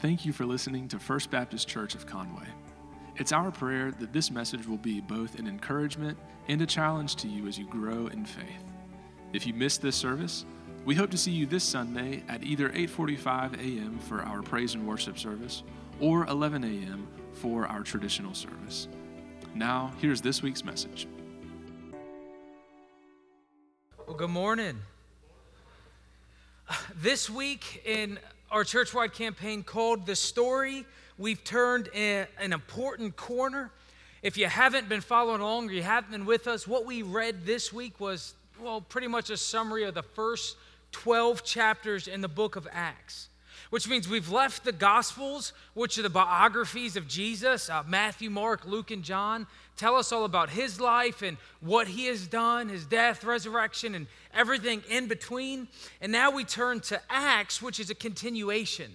Thank you for listening to First Baptist Church of Conway. It's our prayer that this message will be both an encouragement and a challenge to you as you grow in faith. If you missed this service, we hope to see you this Sunday at either 8:45 a.m. for our praise and worship service or 11 a.m. for our traditional service. Now, here's this week's message. Well, good morning. This week in our churchwide campaign called The Story, we've turned an important corner. If you haven't been following along or you haven't been with us, what we read this week was, well, pretty much a summary of the first 12 chapters in the book of Acts which means we've left the Gospels, which are the biographies of Jesus uh, Matthew, Mark, Luke, and John tell us all about his life and what he has done, his death, resurrection, and everything in between. And now we turn to Acts, which is a continuation.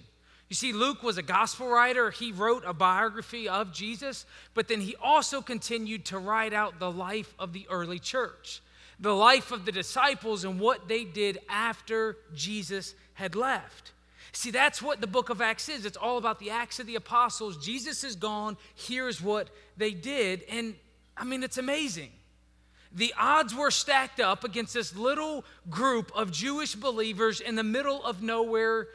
You see, Luke was a gospel writer. He wrote a biography of Jesus, but then he also continued to write out the life of the early church, the life of the disciples, and what they did after Jesus had left. See, that's what the book of Acts is. It's all about the Acts of the Apostles. Jesus is gone. Here's what they did. And I mean, it's amazing. The odds were stacked up against this little group of Jewish believers in the middle of nowhere,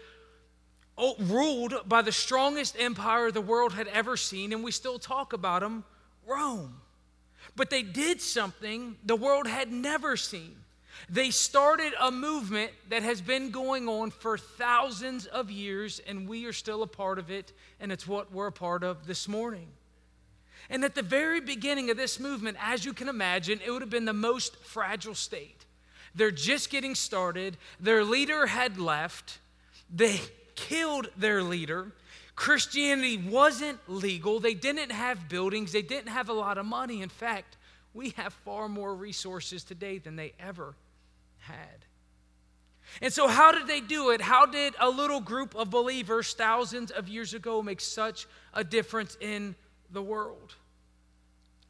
ruled by the strongest empire the world had ever seen, and we still talk about them Rome. But they did something the world had never seen. They started a movement that has been going on for thousands of years, and we are still a part of it, and it's what we're a part of this morning. And at the very beginning of this movement, as you can imagine, it would have been the most fragile state. They're just getting started, their leader had left, they killed their leader. Christianity wasn't legal. They didn't have buildings. They didn't have a lot of money. In fact, we have far more resources today than they ever had. And so, how did they do it? How did a little group of believers thousands of years ago make such a difference in the world?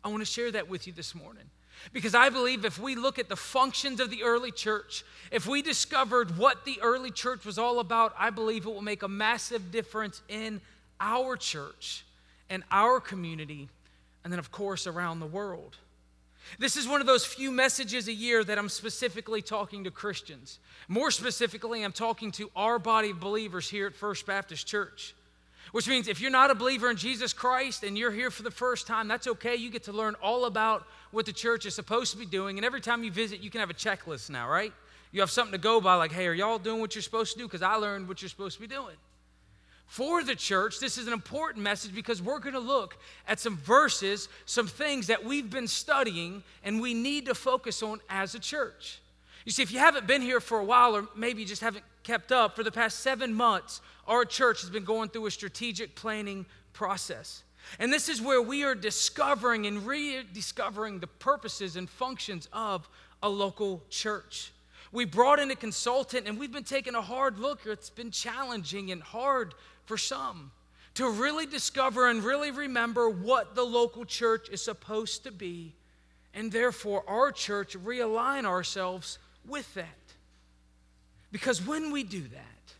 I want to share that with you this morning. Because I believe if we look at the functions of the early church, if we discovered what the early church was all about, I believe it will make a massive difference in our church and our community, and then, of course, around the world. This is one of those few messages a year that I'm specifically talking to Christians. More specifically, I'm talking to our body of believers here at First Baptist Church. Which means if you're not a believer in Jesus Christ and you're here for the first time, that's okay. You get to learn all about what the church is supposed to be doing. And every time you visit, you can have a checklist now, right? You have something to go by, like, hey, are y'all doing what you're supposed to do? Because I learned what you're supposed to be doing for the church, this is an important message because we're going to look at some verses, some things that we've been studying and we need to focus on as a church. You see, if you haven't been here for a while or maybe you just haven't kept up, for the past seven months, our church has been going through a strategic planning process. And this is where we are discovering and rediscovering the purposes and functions of a local church. We brought in a consultant and we've been taking a hard look. It's been challenging and hard for some to really discover and really remember what the local church is supposed to be, and therefore our church realign ourselves with that. Because when we do that,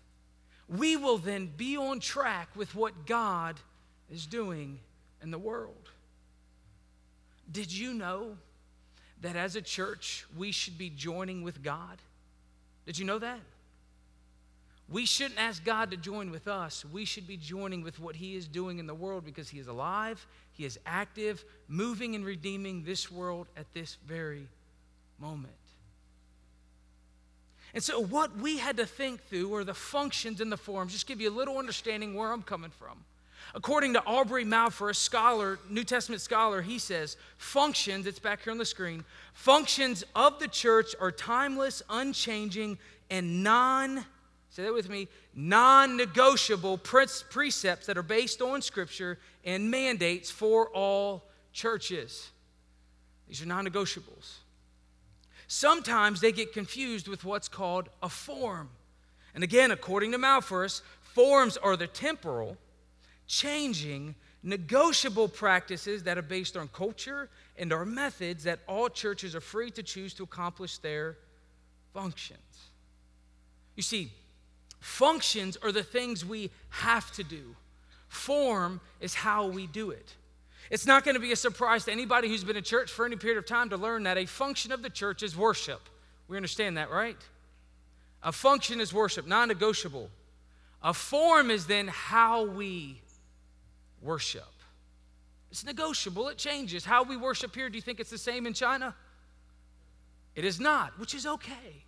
we will then be on track with what God is doing in the world. Did you know that as a church we should be joining with God? Did you know that? We shouldn't ask God to join with us. We should be joining with what He is doing in the world because He is alive, He is active, moving and redeeming this world at this very moment. And so, what we had to think through were the functions and the forms. Just give you a little understanding where I'm coming from. According to Aubrey Malphur, a scholar, New Testament scholar, he says, functions, it's back here on the screen, functions of the church are timeless, unchanging, and non say that with me, non negotiable precepts that are based on Scripture and mandates for all churches. These are non negotiables. Sometimes they get confused with what's called a form. And again, according to Malphur, forms are the temporal, changing, negotiable practices that are based on culture and are methods that all churches are free to choose to accomplish their functions. You see, Functions are the things we have to do, form is how we do it. It's not going to be a surprise to anybody who's been in church for any period of time to learn that a function of the church is worship. We understand that, right? A function is worship, non negotiable. A form is then how we worship. It's negotiable, it changes. How we worship here, do you think it's the same in China? It is not, which is okay.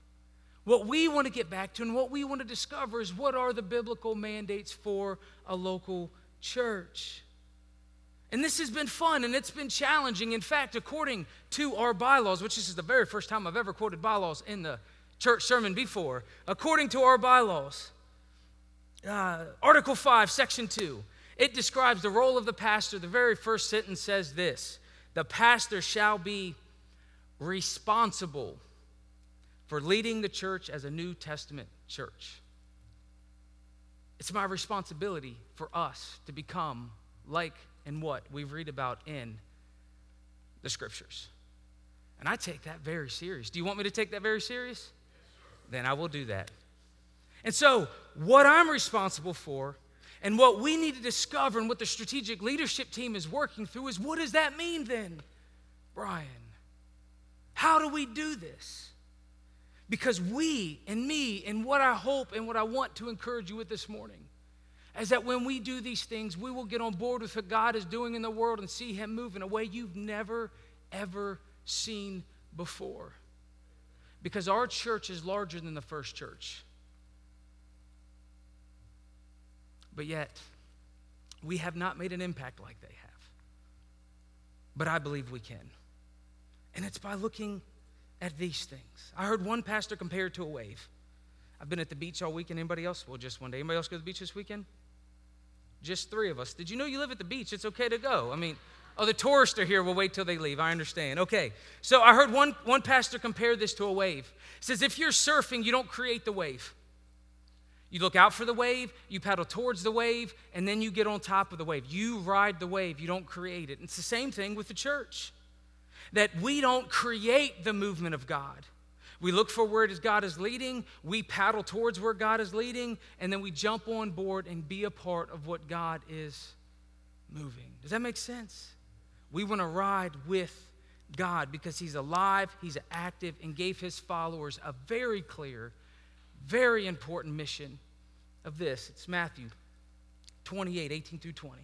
What we want to get back to and what we want to discover is what are the biblical mandates for a local church? And this has been fun and it's been challenging. In fact, according to our bylaws, which this is the very first time I've ever quoted bylaws in the church sermon before, according to our bylaws, uh, Article 5, Section 2, it describes the role of the pastor. The very first sentence says this The pastor shall be responsible for leading the church as a New Testament church. It's my responsibility for us to become like and what we read about in the scriptures. And I take that very serious. Do you want me to take that very serious? Then I will do that. And so, what I'm responsible for and what we need to discover and what the strategic leadership team is working through is what does that mean then, Brian? How do we do this? Because we and me and what I hope and what I want to encourage you with this morning is that when we do these things, we will get on board with what God is doing in the world and see Him move in a way you've never, ever seen before. Because our church is larger than the first church. But yet, we have not made an impact like they have. But I believe we can. And it's by looking at these things. I heard one pastor compare it to a wave. I've been at the beach all weekend. Anybody else? Well, just one day. Anybody else go to the beach this weekend? Just three of us. Did you know you live at the beach? It's okay to go. I mean, oh, the tourists are here. We'll wait till they leave. I understand. Okay. So I heard one, one pastor compare this to a wave. He says, if you're surfing, you don't create the wave. You look out for the wave, you paddle towards the wave, and then you get on top of the wave. You ride the wave, you don't create it. It's the same thing with the church. That we don't create the movement of God. We look for where God is leading, we paddle towards where God is leading, and then we jump on board and be a part of what God is moving. Does that make sense? We want to ride with God because He's alive, He's active, and gave His followers a very clear, very important mission of this. It's Matthew 28 18 through 20.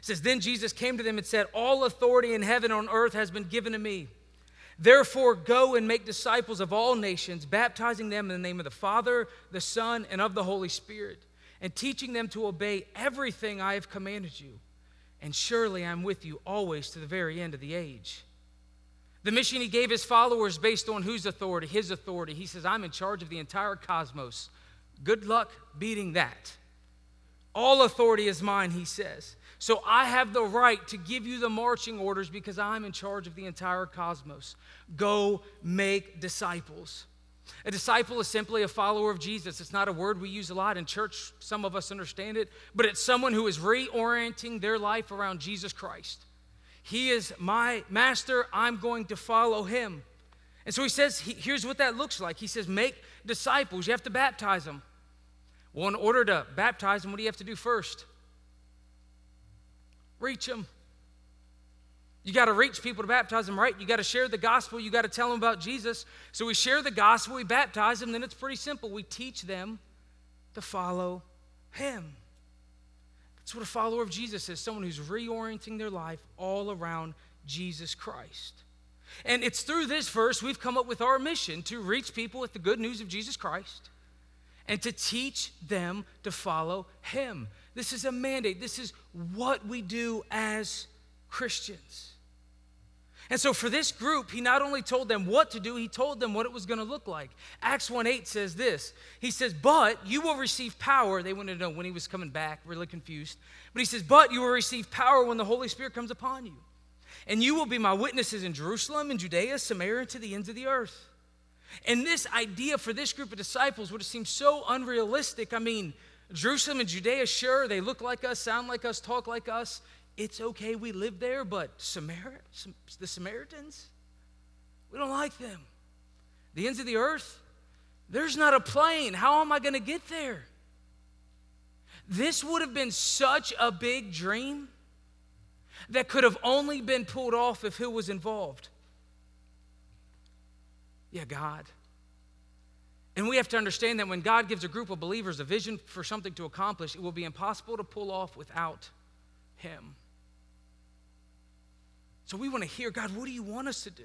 It says, Then Jesus came to them and said, All authority in heaven and on earth has been given to me. Therefore, go and make disciples of all nations, baptizing them in the name of the Father, the Son, and of the Holy Spirit, and teaching them to obey everything I have commanded you. And surely I'm with you always to the very end of the age. The mission he gave his followers based on whose authority? His authority. He says, I'm in charge of the entire cosmos. Good luck beating that. All authority is mine, he says. So I have the right to give you the marching orders because I'm in charge of the entire cosmos. Go make disciples. A disciple is simply a follower of Jesus. It's not a word we use a lot in church. Some of us understand it, but it's someone who is reorienting their life around Jesus Christ. He is my master. I'm going to follow him. And so he says, here's what that looks like. He says, make disciples. You have to baptize them. Well, in order to baptize them, what do you have to do first? Reach them. You got to reach people to baptize them, right? You got to share the gospel. You got to tell them about Jesus. So we share the gospel, we baptize them, then it's pretty simple. We teach them to follow Him. That's what a follower of Jesus is someone who's reorienting their life all around Jesus Christ. And it's through this verse we've come up with our mission to reach people with the good news of Jesus Christ and to teach them to follow Him. This is a mandate. This is what we do as Christians. And so for this group, he not only told them what to do, he told them what it was going to look like. Acts 1 8 says this. He says, But you will receive power. They wanted to know when he was coming back, really confused. But he says, But you will receive power when the Holy Spirit comes upon you. And you will be my witnesses in Jerusalem, in Judea, Samaria, and to the ends of the earth. And this idea for this group of disciples would have seemed so unrealistic. I mean, Jerusalem and Judea, sure, they look like us, sound like us, talk like us. It's okay, we live there, but Samar- the Samaritans, we don't like them. The ends of the earth, there's not a plane. How am I going to get there? This would have been such a big dream that could have only been pulled off if who was involved? Yeah, God. And we have to understand that when God gives a group of believers a vision for something to accomplish, it will be impossible to pull off without Him. So we want to hear God, what do you want us to do?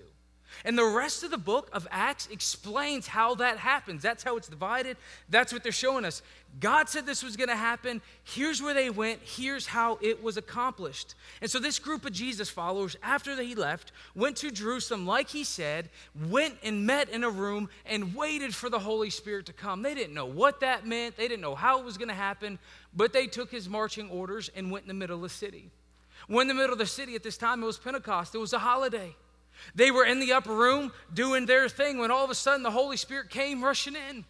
And the rest of the book of Acts explains how that happens. That's how it's divided. That's what they're showing us. God said this was going to happen. Here's where they went. Here's how it was accomplished. And so, this group of Jesus followers, after he left, went to Jerusalem, like he said, went and met in a room and waited for the Holy Spirit to come. They didn't know what that meant, they didn't know how it was going to happen, but they took his marching orders and went in the middle of the city. When in the middle of the city at this time, it was Pentecost, it was a holiday. They were in the upper room doing their thing when all of a sudden the Holy Spirit came rushing in.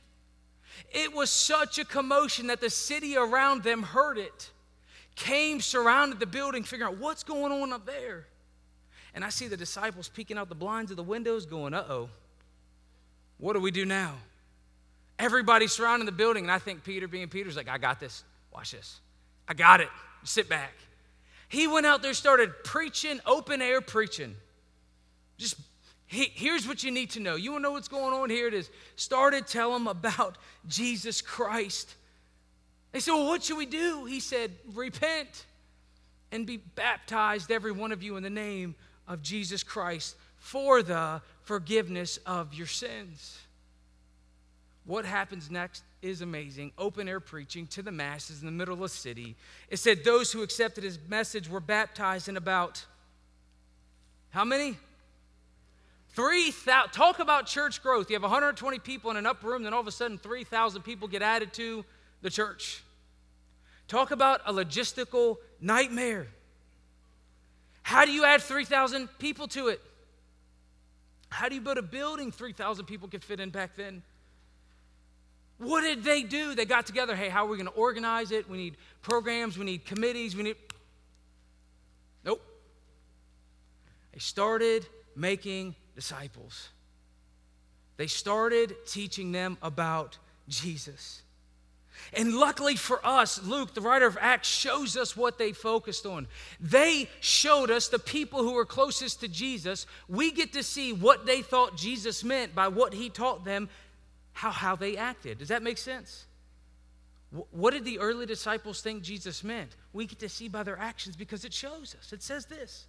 It was such a commotion that the city around them heard it, came, surrounded the building, figuring out what's going on up there. And I see the disciples peeking out the blinds of the windows, going, uh oh, what do we do now? Everybody surrounding the building, and I think Peter, being Peter's like, I got this. Watch this. I got it. Sit back. He went out there, started preaching, open air preaching. Just he, here's what you need to know. You want to know what's going on? Here it is. Started tell them about Jesus Christ. They said, Well, what should we do? He said, Repent and be baptized, every one of you, in the name of Jesus Christ for the forgiveness of your sins. What happens next is amazing. Open air preaching to the masses in the middle of a city. It said those who accepted his message were baptized in about how many? 3,000, talk about church growth. You have 120 people in an upper room, then all of a sudden 3,000 people get added to the church. Talk about a logistical nightmare. How do you add 3,000 people to it? How do you build a building 3,000 people could fit in back then? What did they do? They got together. Hey, how are we going to organize it? We need programs, we need committees, we need. Nope. They started making disciples. They started teaching them about Jesus. And luckily for us, Luke, the writer of Acts, shows us what they focused on. They showed us the people who were closest to Jesus. We get to see what they thought Jesus meant by what he taught them, how, how they acted. Does that make sense? What did the early disciples think Jesus meant? We get to see by their actions because it shows us. It says this.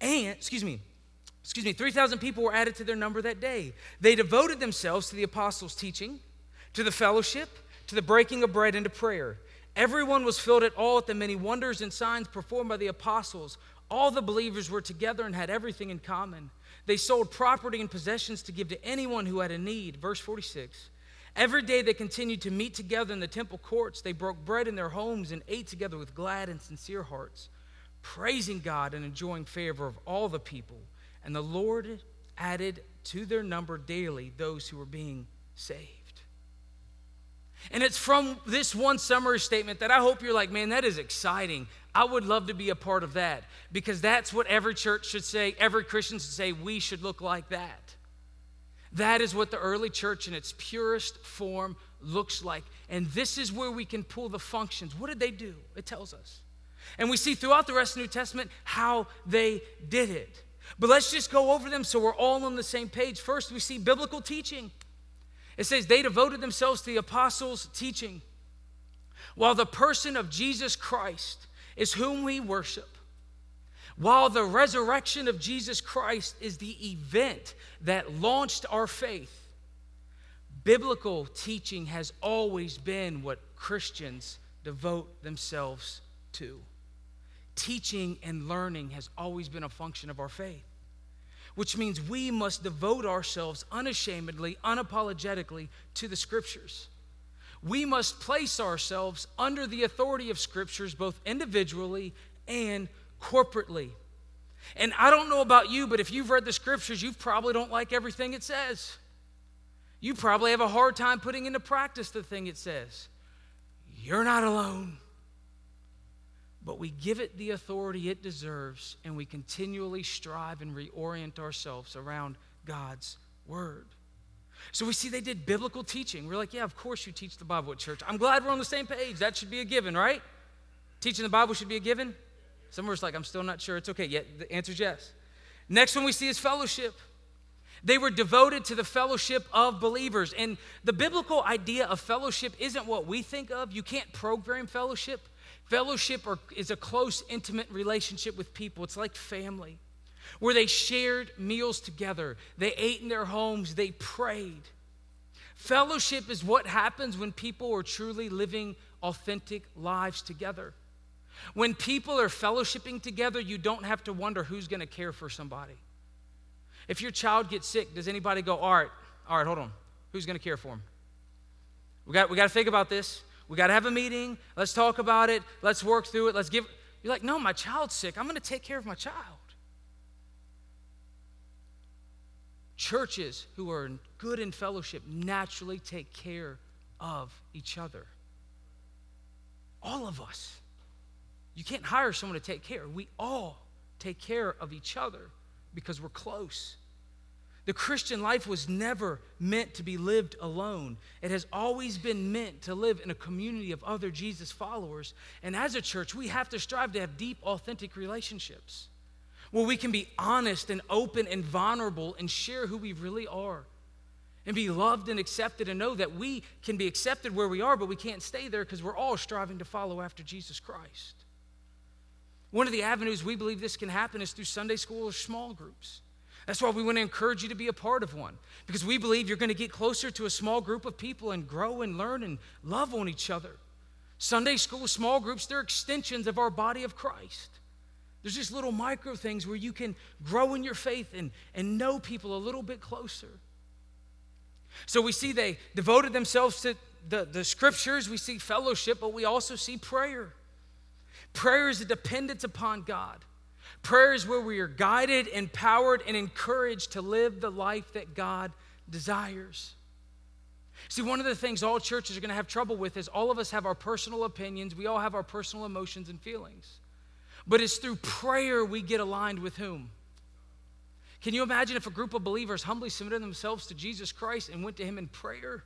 And, excuse me, excuse me, 3,000 people were added to their number that day. They devoted themselves to the apostles' teaching, to the fellowship, to the breaking of bread, and to prayer. Everyone was filled at all at the many wonders and signs performed by the apostles. All the believers were together and had everything in common. They sold property and possessions to give to anyone who had a need. Verse 46. Every day they continued to meet together in the temple courts. They broke bread in their homes and ate together with glad and sincere hearts, praising God and enjoying favor of all the people. And the Lord added to their number daily those who were being saved. And it's from this one summary statement that I hope you're like, man, that is exciting. I would love to be a part of that because that's what every church should say, every Christian should say, we should look like that. That is what the early church in its purest form looks like. And this is where we can pull the functions. What did they do? It tells us. And we see throughout the rest of the New Testament how they did it. But let's just go over them so we're all on the same page. First, we see biblical teaching. It says they devoted themselves to the apostles' teaching. While the person of Jesus Christ is whom we worship, while the resurrection of Jesus Christ is the event that launched our faith, biblical teaching has always been what Christians devote themselves to teaching and learning has always been a function of our faith, which means we must devote ourselves unashamedly, unapologetically to the scriptures. We must place ourselves under the authority of scriptures both individually and corporately. And I don't know about you, but if you've read the scriptures, you probably don't like everything it says. You probably have a hard time putting into practice the thing it says. You're not alone but we give it the authority it deserves, and we continually strive and reorient ourselves around God's Word. So we see they did biblical teaching. We're like, yeah, of course you teach the Bible at church. I'm glad we're on the same page. That should be a given, right? Teaching the Bible should be a given. Some of us like, I'm still not sure. It's okay. Yeah, the answer is yes. Next one we see is fellowship. They were devoted to the fellowship of believers. And the biblical idea of fellowship isn't what we think of. You can't program fellowship. Fellowship are, is a close, intimate relationship with people, it's like family, where they shared meals together, they ate in their homes, they prayed. Fellowship is what happens when people are truly living authentic lives together. When people are fellowshipping together, you don't have to wonder who's going to care for somebody. If your child gets sick, does anybody go, all right, all right, hold on. Who's going to care for him? We got, we got to think about this. We got to have a meeting. Let's talk about it. Let's work through it. Let's give. You're like, no, my child's sick. I'm going to take care of my child. Churches who are good in fellowship naturally take care of each other. All of us. You can't hire someone to take care. We all take care of each other because we're close. The Christian life was never meant to be lived alone. It has always been meant to live in a community of other Jesus followers. And as a church, we have to strive to have deep, authentic relationships where we can be honest and open and vulnerable and share who we really are and be loved and accepted and know that we can be accepted where we are, but we can't stay there because we're all striving to follow after Jesus Christ. One of the avenues we believe this can happen is through Sunday school or small groups. That's why we want to encourage you to be a part of one, because we believe you're going to get closer to a small group of people and grow and learn and love on each other. Sunday school, small groups, they're extensions of our body of Christ. There's just little micro things where you can grow in your faith and, and know people a little bit closer. So we see they devoted themselves to the, the scriptures, we see fellowship, but we also see prayer. Prayer is a dependence upon God. Prayer is where we are guided, empowered, and encouraged to live the life that God desires. See, one of the things all churches are going to have trouble with is all of us have our personal opinions, we all have our personal emotions and feelings. But it's through prayer we get aligned with whom? Can you imagine if a group of believers humbly submitted themselves to Jesus Christ and went to Him in prayer?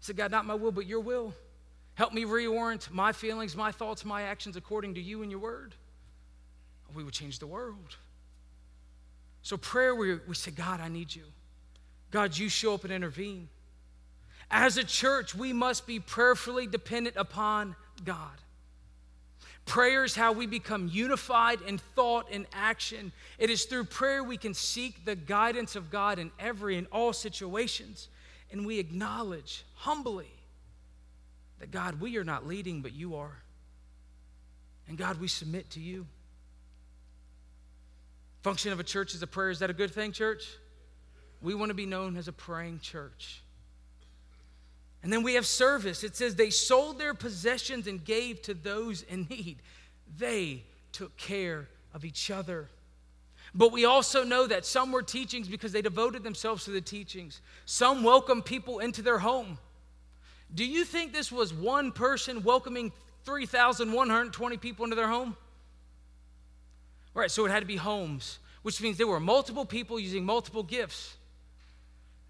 Said, God, not my will, but your will. Help me reorient my feelings, my thoughts, my actions according to you and your word. We would change the world. So, prayer, we, we say, God, I need you. God, you show up and intervene. As a church, we must be prayerfully dependent upon God. Prayer is how we become unified in thought and action. It is through prayer we can seek the guidance of God in every and all situations. And we acknowledge humbly that God, we are not leading, but you are. And God, we submit to you. Function of a church is a prayer. Is that a good thing, church? We want to be known as a praying church. And then we have service. It says they sold their possessions and gave to those in need. They took care of each other. But we also know that some were teachings because they devoted themselves to the teachings. Some welcomed people into their home. Do you think this was one person welcoming 3,120 people into their home? Right, so it had to be homes, which means there were multiple people using multiple gifts.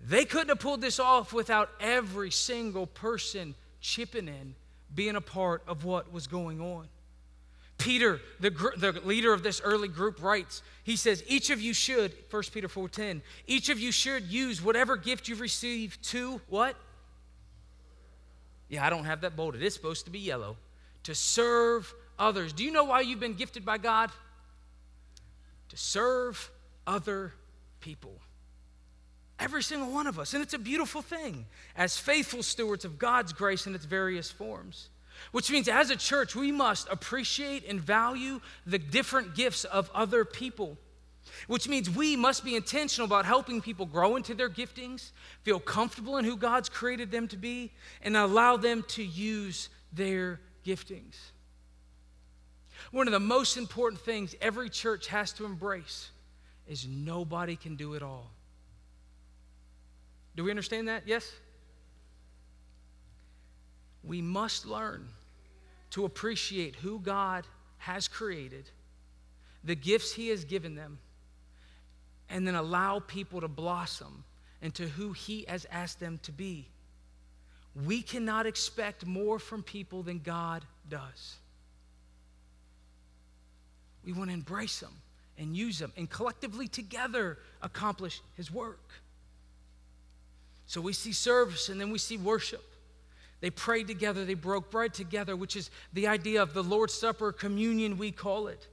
They couldn't have pulled this off without every single person chipping in, being a part of what was going on. Peter, the, the leader of this early group, writes, he says, each of you should, 1 Peter 4.10, each of you should use whatever gift you've received to what? Yeah, I don't have that bolded. It's supposed to be yellow. To serve others. Do you know why you've been gifted by God? To serve other people. Every single one of us. And it's a beautiful thing as faithful stewards of God's grace in its various forms. Which means, as a church, we must appreciate and value the different gifts of other people which means we must be intentional about helping people grow into their giftings, feel comfortable in who God's created them to be, and allow them to use their giftings. One of the most important things every church has to embrace is nobody can do it all. Do we understand that? Yes? We must learn to appreciate who God has created, the gifts He has given them and then allow people to blossom into who He has asked them to be. We cannot expect more from people than God does. We want to embrace them and use them and collectively together accomplish His work. So we see service and then we see worship. They prayed together, they broke bread together, which is the idea of the Lord's Supper, communion, we call it.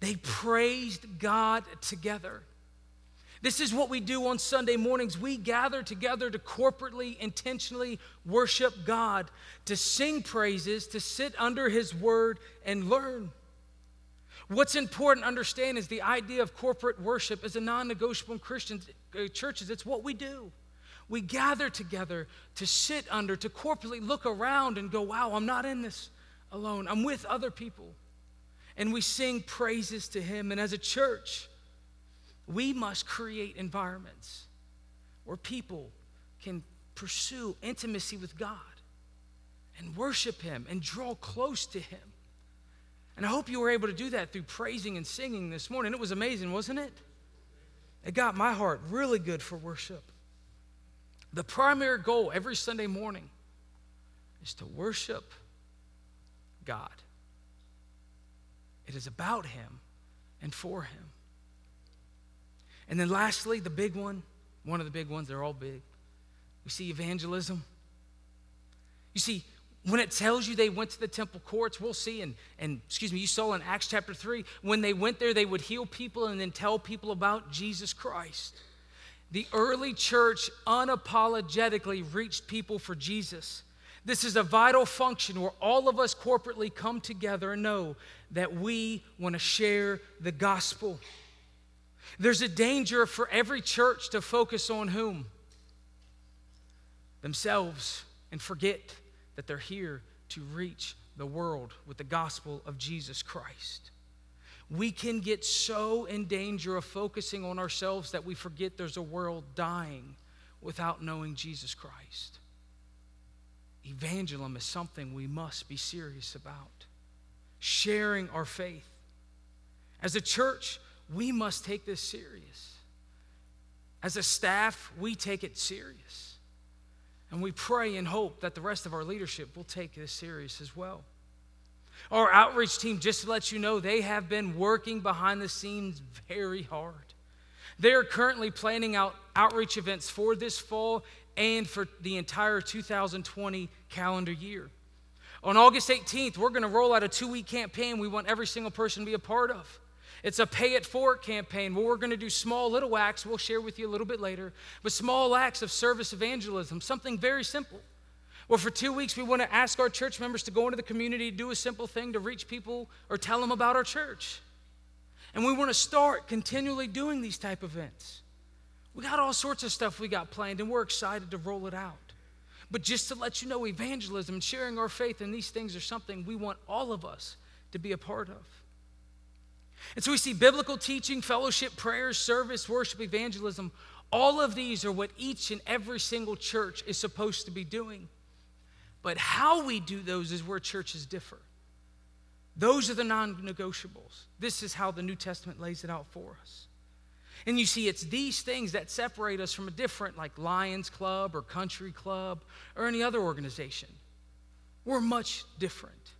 They praised God together. This is what we do on Sunday mornings. We gather together to corporately, intentionally worship God, to sing praises, to sit under His word and learn. What's important to understand is the idea of corporate worship is a non negotiable in Christian uh, churches. It's what we do. We gather together to sit under, to corporately look around and go, wow, I'm not in this alone. I'm with other people. And we sing praises to Him. And as a church, we must create environments where people can pursue intimacy with God and worship Him and draw close to Him. And I hope you were able to do that through praising and singing this morning. It was amazing, wasn't it? It got my heart really good for worship. The primary goal every Sunday morning is to worship God. It is about Him and for Him. And then lastly, the big one, one of the big ones, they're all big. We see evangelism. You see, when it tells you they went to the temple courts, we'll see, and, and excuse me, you saw in Acts chapter 3, when they went there, they would heal people and then tell people about Jesus Christ. The early church unapologetically reached people for Jesus. This is a vital function where all of us corporately come together and know that we want to share the gospel. There's a danger for every church to focus on whom? Themselves and forget that they're here to reach the world with the gospel of Jesus Christ. We can get so in danger of focusing on ourselves that we forget there's a world dying without knowing Jesus Christ. Evangelism is something we must be serious about. Sharing our faith. As a church, we must take this serious. As a staff, we take it serious. And we pray and hope that the rest of our leadership will take this serious as well. Our outreach team, just to let you know, they have been working behind the scenes very hard. They are currently planning out outreach events for this fall and for the entire 2020 calendar year. On August 18th, we're going to roll out a two week campaign we want every single person to be a part of. It's a pay it forward campaign where we're going to do small little acts, we'll share with you a little bit later, but small acts of service evangelism, something very simple. Well, for two weeks, we want to ask our church members to go into the community, do a simple thing to reach people or tell them about our church. And we want to start continually doing these type of events. We got all sorts of stuff we got planned, and we're excited to roll it out. But just to let you know, evangelism and sharing our faith in these things are something we want all of us to be a part of. And so we see biblical teaching, fellowship, prayers, service, worship, evangelism. All of these are what each and every single church is supposed to be doing. But how we do those is where churches differ. Those are the non negotiables. This is how the New Testament lays it out for us. And you see, it's these things that separate us from a different, like Lions Club or Country Club or any other organization. We're much different.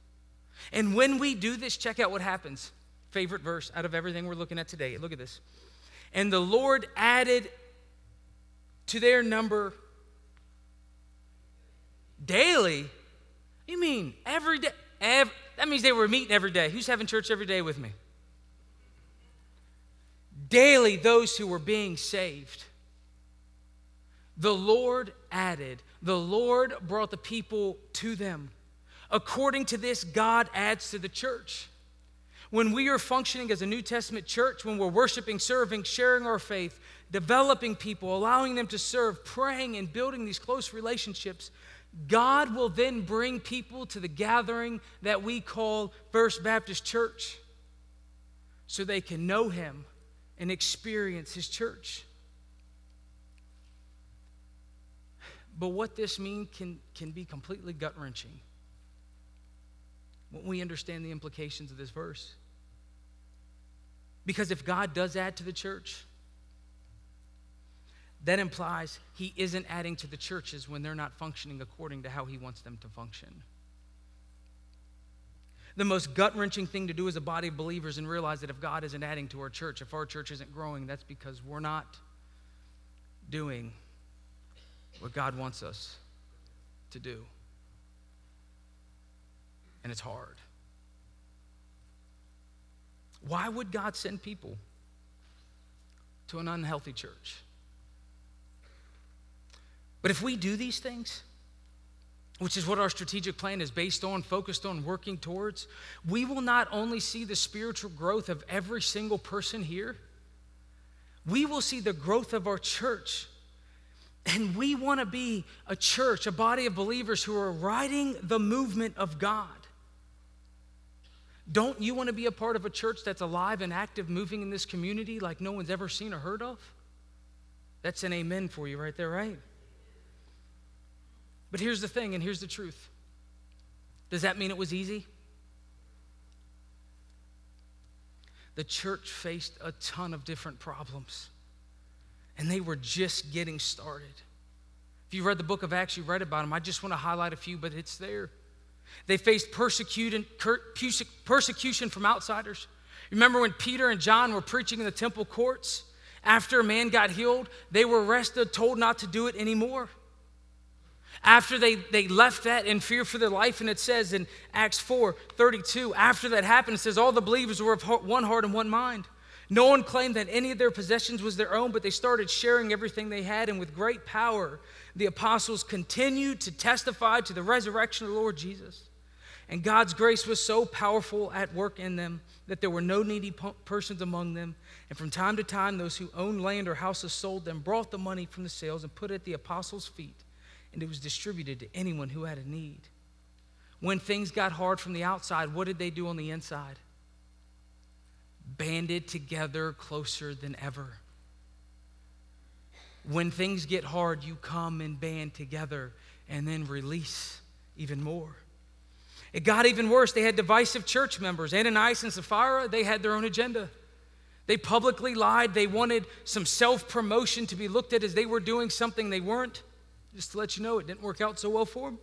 And when we do this, check out what happens favorite verse out of everything we're looking at today. Look at this. And the Lord added to their number daily. You mean every day? Every, that means they were meeting every day. Who's having church every day with me? Daily, those who were being saved. The Lord added, the Lord brought the people to them. According to this, God adds to the church. When we are functioning as a New Testament church, when we're worshiping, serving, sharing our faith, developing people, allowing them to serve, praying, and building these close relationships, God will then bring people to the gathering that we call First Baptist Church so they can know Him and experience His church. But what this means can, can be completely gut wrenching when we understand the implications of this verse. Because if God does add to the church, that implies he isn't adding to the churches when they're not functioning according to how he wants them to function. The most gut wrenching thing to do as a body of believers and realize that if God isn't adding to our church, if our church isn't growing, that's because we're not doing what God wants us to do. And it's hard. Why would God send people to an unhealthy church? But if we do these things, which is what our strategic plan is based on, focused on, working towards, we will not only see the spiritual growth of every single person here, we will see the growth of our church. And we want to be a church, a body of believers who are riding the movement of God. Don't you want to be a part of a church that's alive and active, moving in this community like no one's ever seen or heard of? That's an amen for you right there, right? But here's the thing, and here's the truth. Does that mean it was easy? The church faced a ton of different problems, and they were just getting started. If you read the book of Acts, you read about them. I just want to highlight a few, but it's there. They faced persecution from outsiders. Remember when Peter and John were preaching in the temple courts? After a man got healed, they were arrested, told not to do it anymore. After they, they left that in fear for their life, and it says in Acts 4 32, after that happened, it says, All the believers were of one heart and one mind. No one claimed that any of their possessions was their own, but they started sharing everything they had, and with great power, the apostles continued to testify to the resurrection of the Lord Jesus. And God's grace was so powerful at work in them that there were no needy persons among them. And from time to time, those who owned land or houses sold them, brought the money from the sales, and put it at the apostles' feet and it was distributed to anyone who had a need. When things got hard from the outside, what did they do on the inside? Banded together closer than ever. When things get hard, you come and band together and then release even more. It got even worse. They had divisive church members. Ananias and Sapphira, they had their own agenda. They publicly lied. They wanted some self promotion to be looked at as they were doing something they weren't. Just to let you know, it didn't work out so well for them.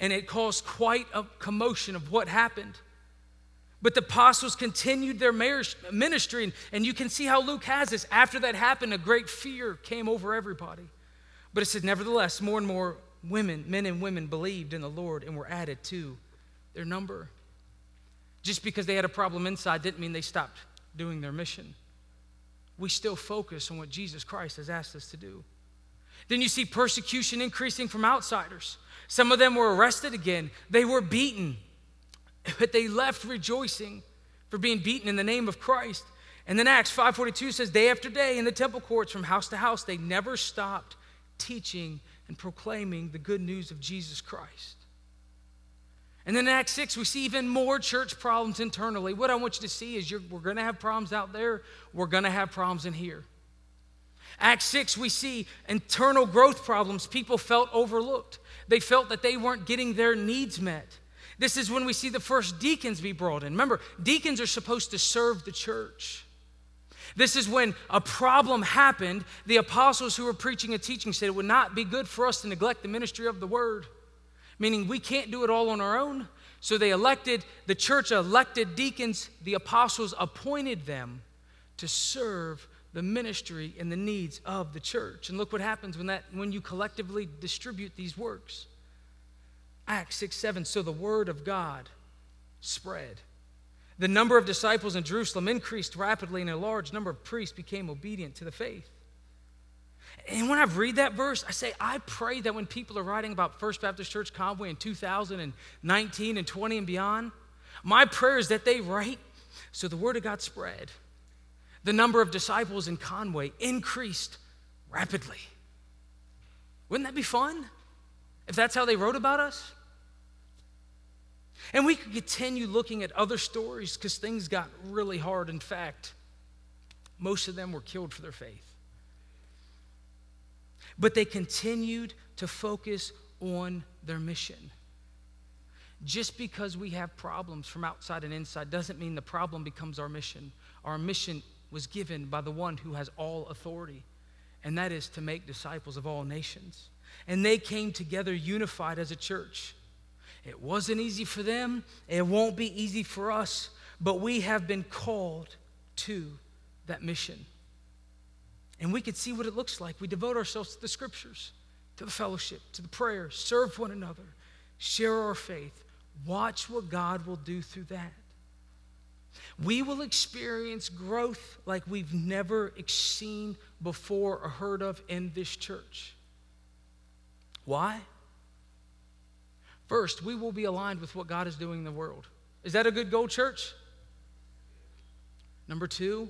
And it caused quite a commotion of what happened. But the apostles continued their ministry, and, you can see how Luke has this. After that happened, a great fear came over everybody. But it said, nevertheless, more and more women, men and women, believed in the Lord and were added to their number. Just because they had a problem inside didn't mean they stopped doing their mission. We still focus on what Jesus Christ has asked us to do. Then you see persecution increasing from outsiders. Some of them were arrested again, they were beaten, but they left rejoicing for being beaten in the name of Christ. And then Acts 5:42 says day after day in the temple courts from house to house they never stopped teaching and proclaiming the good news of Jesus Christ. And then in Acts 6, we see even more church problems internally. What I want you to see is we're going to have problems out there, we're going to have problems in here. Acts 6, we see internal growth problems. People felt overlooked, they felt that they weren't getting their needs met. This is when we see the first deacons be brought in. Remember, deacons are supposed to serve the church. This is when a problem happened. The apostles who were preaching and teaching said it would not be good for us to neglect the ministry of the word, meaning we can't do it all on our own. So they elected, the church elected deacons, the apostles appointed them to serve the ministry and the needs of the church. And look what happens when that when you collectively distribute these works. Acts 6 7. So the word of God spread. The number of disciples in Jerusalem increased rapidly, and a large number of priests became obedient to the faith. And when I read that verse, I say, I pray that when people are writing about First Baptist Church Conway in 2019 and 20 and beyond, my prayer is that they write so the word of God spread the number of disciples in Conway increased rapidly. Wouldn't that be fun if that's how they wrote about us? And we could continue looking at other stories because things got really hard. In fact, most of them were killed for their faith. But they continued to focus on their mission. Just because we have problems from outside and inside doesn't mean the problem becomes our mission. Our mission was given by the one who has all authority. and that is to make disciples of all nations. And they came together unified as a church. It wasn't easy for them, it won't be easy for us, but we have been called to that mission. And we can see what it looks like. We devote ourselves to the scriptures, to the fellowship, to the prayers, serve one another, share our faith. Watch what God will do through that. We will experience growth like we've never seen before or heard of in this church. Why? First, we will be aligned with what God is doing in the world. Is that a good goal, church? Number two,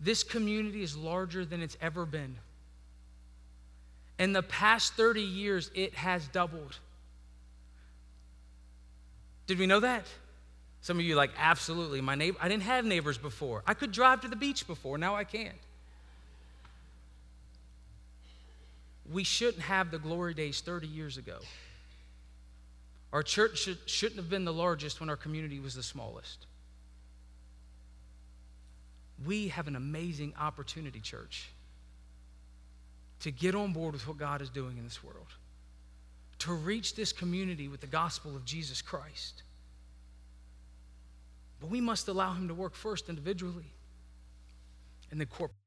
this community is larger than it's ever been. In the past 30 years, it has doubled. Did we know that? Some of you like, absolutely. My neighbor, I didn't have neighbors before. I could drive to the beach before, now I can't. We shouldn't have the glory days 30 years ago. Our church should, shouldn't have been the largest when our community was the smallest. We have an amazing opportunity, church, to get on board with what God is doing in this world, to reach this community with the gospel of Jesus Christ. But we must allow Him to work first individually and then corporately.